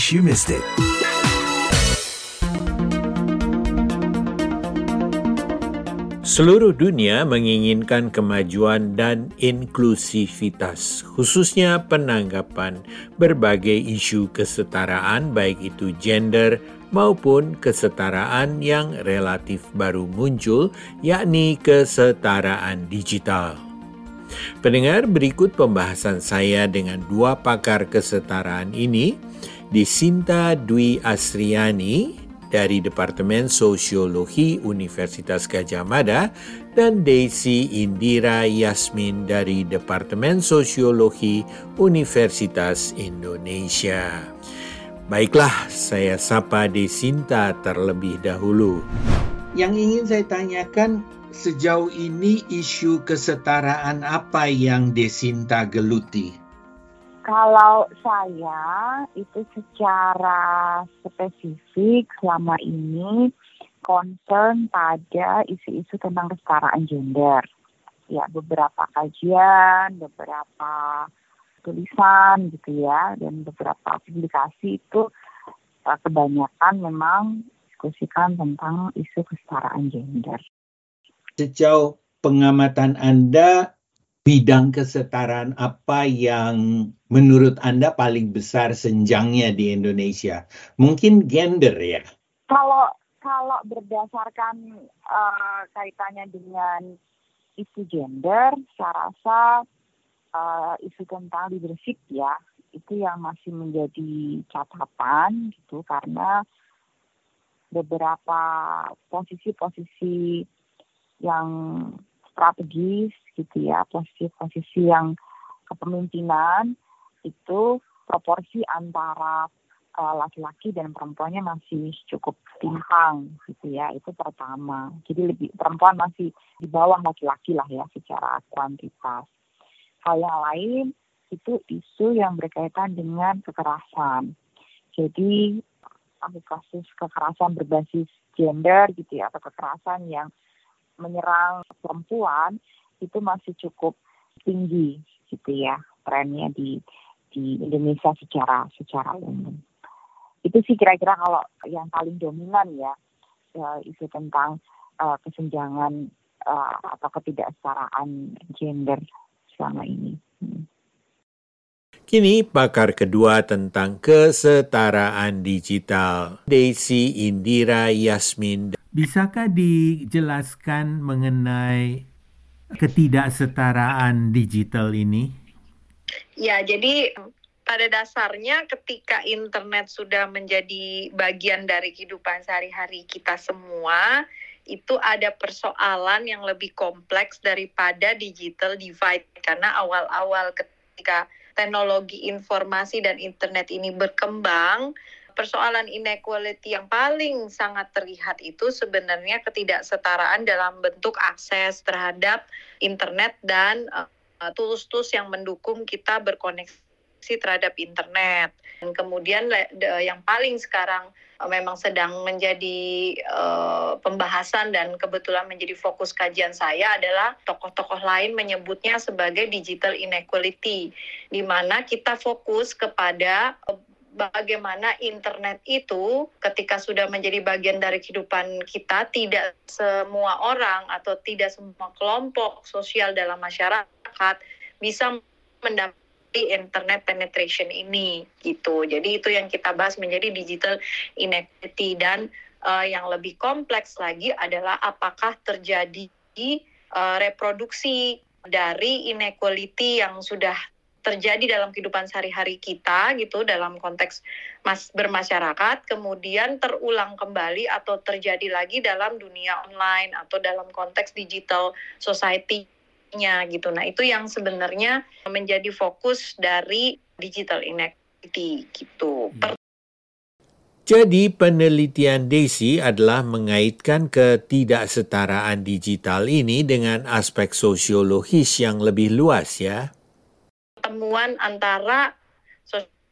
case you. Seluruh dunia menginginkan kemajuan dan inklusivitas, khususnya penanggapan berbagai isu kesetaraan, baik itu gender maupun kesetaraan yang relatif baru muncul, yakni kesetaraan digital. Pendengar, berikut pembahasan saya dengan dua pakar kesetaraan ini, di Sinta Dwi Asriani dari Departemen Sosiologi Universitas Gajah Mada dan Desi Indira Yasmin dari Departemen Sosiologi Universitas Indonesia. Baiklah, saya sapa Desinta terlebih dahulu. Yang ingin saya tanyakan, sejauh ini isu kesetaraan apa yang Desinta geluti? Kalau saya itu secara spesifik selama ini concern pada isu-isu tentang kesetaraan gender. Ya, beberapa kajian, beberapa tulisan gitu ya, dan beberapa publikasi itu eh, kebanyakan memang diskusikan tentang isu kesetaraan gender. Sejauh pengamatan Anda, bidang kesetaraan apa yang menurut Anda paling besar senjangnya di Indonesia? Mungkin gender ya? Kalau kalau berdasarkan uh, kaitannya dengan isu gender, saya rasa uh, isu tentang leadership ya itu yang masih menjadi catatan gitu karena beberapa posisi-posisi yang strategis gitu ya posisi-posisi yang kepemimpinan itu proporsi antara uh, laki-laki dan perempuannya masih cukup timpang gitu ya itu pertama. Jadi lebih perempuan masih di bawah laki-laki lah ya secara kuantitas. Hal yang lain itu isu yang berkaitan dengan kekerasan. Jadi kasus kekerasan berbasis gender gitu ya atau kekerasan yang menyerang perempuan itu masih cukup tinggi gitu ya trennya di di Indonesia secara secara umum. Itu sih kira-kira kalau yang paling dominan ya, ya isu tentang uh, kesenjangan uh, atau ketidaksetaraan gender selama ini. Hmm. Kini pakar kedua tentang kesetaraan digital, Desi Indira Yasmin. Bisakah dijelaskan mengenai ketidaksetaraan digital ini? Ya, jadi pada dasarnya ketika internet sudah menjadi bagian dari kehidupan sehari-hari kita semua, itu ada persoalan yang lebih kompleks daripada digital divide. Karena awal-awal ketika teknologi informasi dan internet ini berkembang, persoalan inequality yang paling sangat terlihat itu sebenarnya ketidaksetaraan dalam bentuk akses terhadap internet dan uh, tools-tools yang mendukung kita berkoneksi terhadap internet. Dan kemudian yang paling sekarang uh, memang sedang menjadi uh, pembahasan dan kebetulan menjadi fokus kajian saya adalah tokoh-tokoh lain menyebutnya sebagai digital inequality, di mana kita fokus kepada bagaimana internet itu ketika sudah menjadi bagian dari kehidupan kita tidak semua orang atau tidak semua kelompok sosial dalam masyarakat bisa mendapati internet penetration ini gitu. Jadi itu yang kita bahas menjadi digital inequality dan uh, yang lebih kompleks lagi adalah apakah terjadi uh, reproduksi dari inequality yang sudah terjadi dalam kehidupan sehari-hari kita gitu dalam konteks mas bermasyarakat kemudian terulang kembali atau terjadi lagi dalam dunia online atau dalam konteks digital society-nya gitu. Nah, itu yang sebenarnya menjadi fokus dari digital inequity gitu. Per jadi penelitian Desi adalah mengaitkan ketidaksetaraan digital ini dengan aspek sosiologis yang lebih luas ya pertemuan antara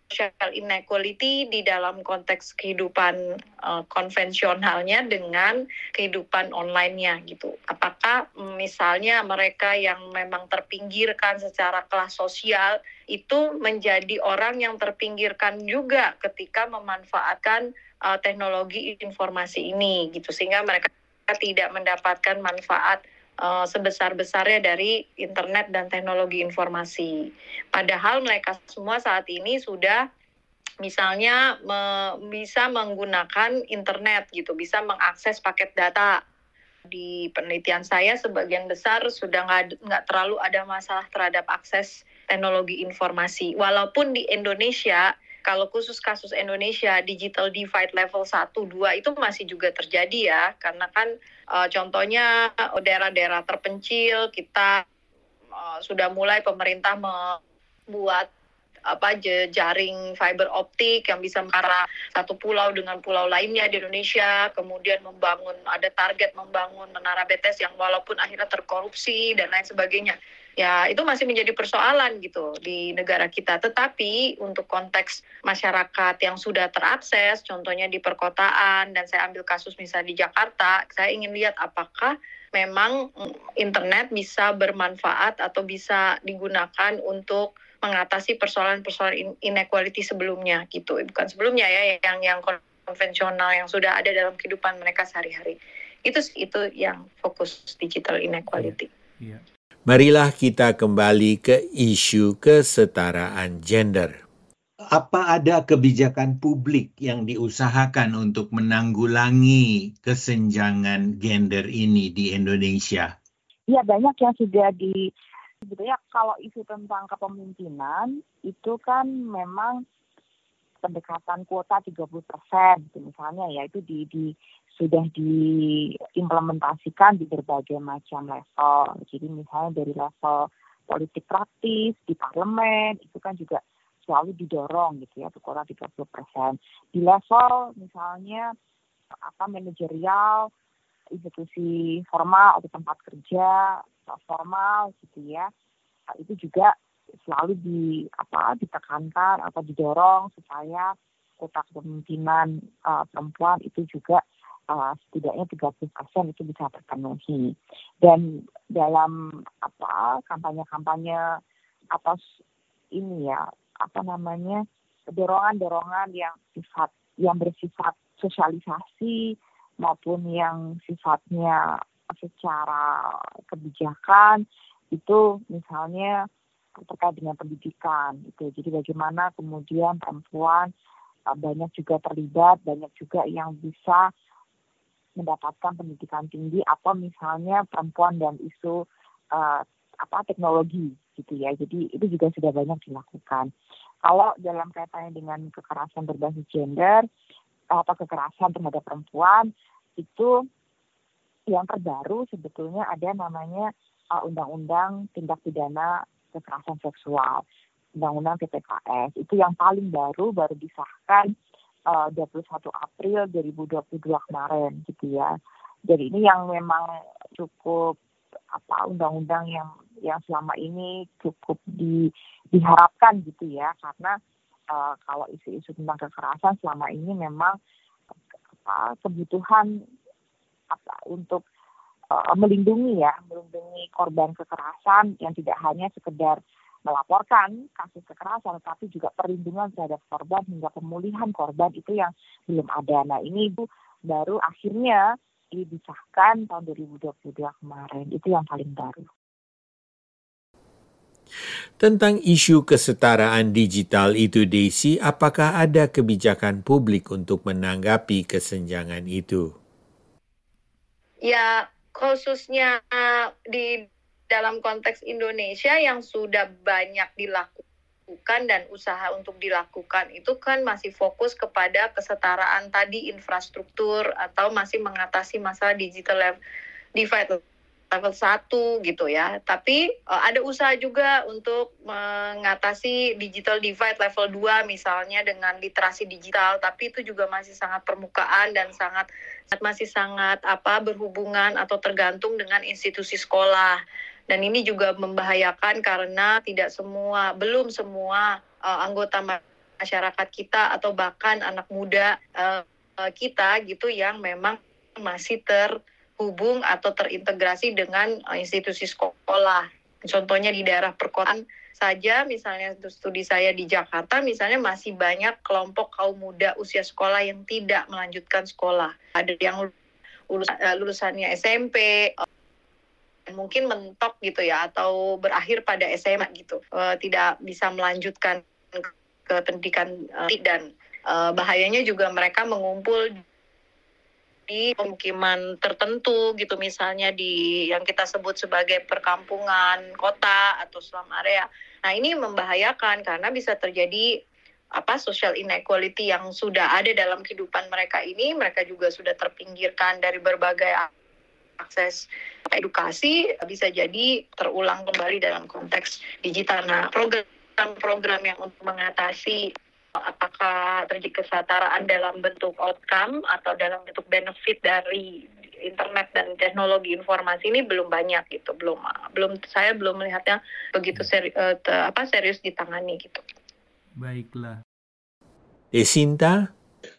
social inequality di dalam konteks kehidupan uh, konvensionalnya dengan kehidupan online-nya gitu. Apakah misalnya mereka yang memang terpinggirkan secara kelas sosial itu menjadi orang yang terpinggirkan juga ketika memanfaatkan uh, teknologi informasi ini gitu sehingga mereka tidak mendapatkan manfaat uh, sebesar-besarnya dari internet dan teknologi informasi. Padahal mereka semua saat ini sudah misalnya me, bisa menggunakan internet gitu, bisa mengakses paket data. Di penelitian saya sebagian besar sudah nggak terlalu ada masalah terhadap akses teknologi informasi. Walaupun di Indonesia kalau khusus kasus Indonesia digital divide level 1 2 itu masih juga terjadi ya. Karena kan uh, contohnya daerah-daerah terpencil kita uh, sudah mulai pemerintah membuat apa jaring fiber optik yang bisa mengarah satu pulau dengan pulau lainnya di Indonesia, kemudian membangun ada target membangun menara BTS yang walaupun akhirnya terkorupsi dan lain sebagainya ya itu masih menjadi persoalan gitu di negara kita. Tetapi untuk konteks masyarakat yang sudah terakses, contohnya di perkotaan dan saya ambil kasus misalnya di Jakarta, saya ingin lihat apakah memang internet bisa bermanfaat atau bisa digunakan untuk mengatasi persoalan-persoalan inequality sebelumnya gitu. Bukan sebelumnya ya yang yang konvensional yang sudah ada dalam kehidupan mereka sehari-hari. Itu itu yang fokus digital inequality. Yeah. Marilah kita kembali ke isu kesetaraan gender. Apa ada kebijakan publik yang diusahakan untuk menanggulangi kesenjangan gender ini di Indonesia? Ya banyak yang sudah di sebetulnya kalau isu tentang kepemimpinan itu kan memang pendekatan kuota 30 persen misalnya ya itu di, di sudah diimplementasikan di berbagai macam level. Jadi misalnya dari level politik praktis di parlemen itu kan juga selalu didorong gitu ya kurang 30 persen. Di level misalnya apa manajerial institusi formal atau tempat kerja formal gitu ya itu juga selalu di apa ditekankan atau didorong supaya kotak kepemimpinan uh, perempuan itu juga uh, setidaknya 30 persen itu bisa terpenuhi. Dan dalam apa kampanye-kampanye atas ini ya apa namanya dorongan-dorongan yang sifat yang bersifat sosialisasi maupun yang sifatnya secara kebijakan itu misalnya terkait dengan pendidikan itu jadi bagaimana kemudian perempuan uh, banyak juga terlibat banyak juga yang bisa mendapatkan pendidikan tinggi atau misalnya perempuan dan isu uh, apa teknologi gitu ya. Jadi itu juga sudah banyak dilakukan. Kalau dalam kaitannya dengan kekerasan berbasis gender atau kekerasan terhadap perempuan itu yang terbaru sebetulnya ada namanya uh, undang-undang tindak pidana kekerasan seksual, undang-undang TPKS. Itu yang paling baru baru disahkan uh, 21 April 2022 kemarin gitu ya. Jadi ini yang memang cukup apa undang-undang yang yang selama ini cukup di, diharapkan gitu ya karena uh, kalau isu-isu tentang kekerasan selama ini memang apa, kebutuhan apa untuk uh, melindungi ya melindungi korban kekerasan yang tidak hanya sekedar melaporkan kasus kekerasan, tapi juga perlindungan terhadap korban hingga pemulihan korban itu yang belum ada. Nah ini Bu baru akhirnya disahkan tahun 2022 kemarin. Itu yang paling baru. Tentang isu kesetaraan digital itu, Desi, apakah ada kebijakan publik untuk menanggapi kesenjangan itu? Ya, khususnya di dalam konteks Indonesia yang sudah banyak dilakukan dan usaha untuk dilakukan itu kan masih fokus kepada kesetaraan tadi infrastruktur atau masih mengatasi masalah digital divide level 1 gitu ya. Tapi uh, ada usaha juga untuk mengatasi digital divide level 2 misalnya dengan literasi digital, tapi itu juga masih sangat permukaan dan sangat masih sangat apa berhubungan atau tergantung dengan institusi sekolah dan ini juga membahayakan karena tidak semua belum semua uh, anggota masyarakat kita atau bahkan anak muda uh, kita gitu yang memang masih terhubung atau terintegrasi dengan institusi sekolah. Contohnya di daerah perkotaan saja, misalnya studi saya di Jakarta, misalnya masih banyak kelompok kaum muda usia sekolah yang tidak melanjutkan sekolah. Ada yang lulus, lulusannya SMP, mungkin mentok gitu ya atau berakhir pada SMA gitu. Uh, tidak bisa melanjutkan ke pendidikan uh, dan uh, bahayanya juga mereka mengumpul di pemukiman tertentu gitu. Misalnya di yang kita sebut sebagai perkampungan kota atau slum area. Nah, ini membahayakan karena bisa terjadi apa social inequality yang sudah ada dalam kehidupan mereka ini. Mereka juga sudah terpinggirkan dari berbagai akses edukasi bisa jadi terulang kembali dalam konteks digital. Nah, program-program yang untuk mengatasi apakah terjadi kesetaraan dalam bentuk outcome atau dalam bentuk benefit dari internet dan teknologi informasi ini belum banyak gitu. Belum belum saya belum melihatnya begitu seri, uh, te, apa serius ditangani gitu. Baiklah. Desinta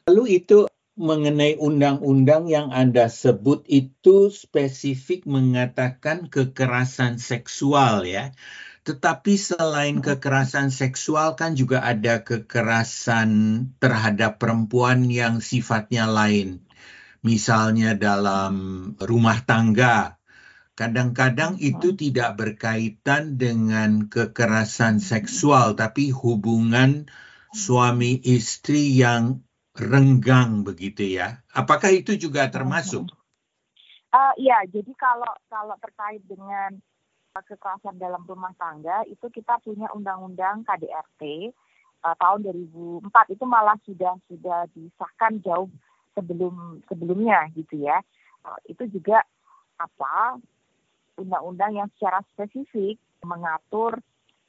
lalu itu mengenai undang-undang yang Anda sebut itu spesifik mengatakan kekerasan seksual ya. Tetapi selain kekerasan seksual kan juga ada kekerasan terhadap perempuan yang sifatnya lain. Misalnya dalam rumah tangga. Kadang-kadang itu tidak berkaitan dengan kekerasan seksual, tapi hubungan suami istri yang renggang begitu ya. Apakah itu juga termasuk? Uh, iya, jadi kalau kalau terkait dengan kekerasan dalam rumah tangga itu kita punya undang-undang KDRT uh, tahun 2004 itu malah sudah sudah disahkan jauh sebelum sebelumnya gitu ya. Uh, itu juga apa undang-undang yang secara spesifik mengatur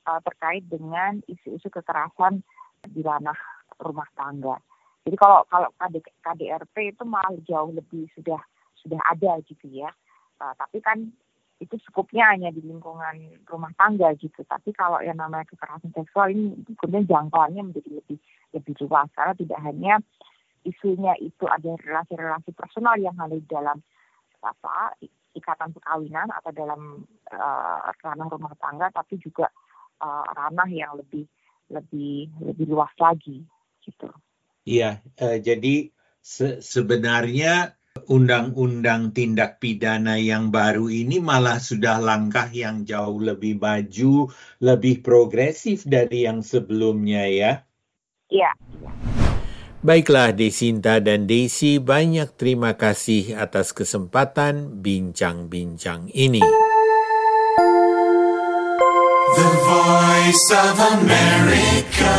uh, terkait dengan isu-isu kekerasan di ranah rumah tangga. Jadi kalau kalau KD, KDRT itu malah jauh lebih sudah sudah ada gitu ya. Uh, tapi kan itu cukupnya hanya di lingkungan rumah tangga gitu. Tapi kalau yang namanya kekerasan seksual ini kemudian jangkauannya menjadi lebih lebih luas karena tidak hanya isunya itu ada relasi-relasi personal yang ada di dalam apa ikatan perkawinan atau dalam uh, ranah rumah tangga, tapi juga uh, ranah yang lebih lebih lebih luas lagi gitu. Iya, uh, jadi se sebenarnya undang-undang tindak pidana yang baru ini malah sudah langkah yang jauh lebih maju, lebih progresif dari yang sebelumnya ya. Iya. Baiklah Desinta dan Desi, banyak terima kasih atas kesempatan bincang-bincang ini. The Voice of America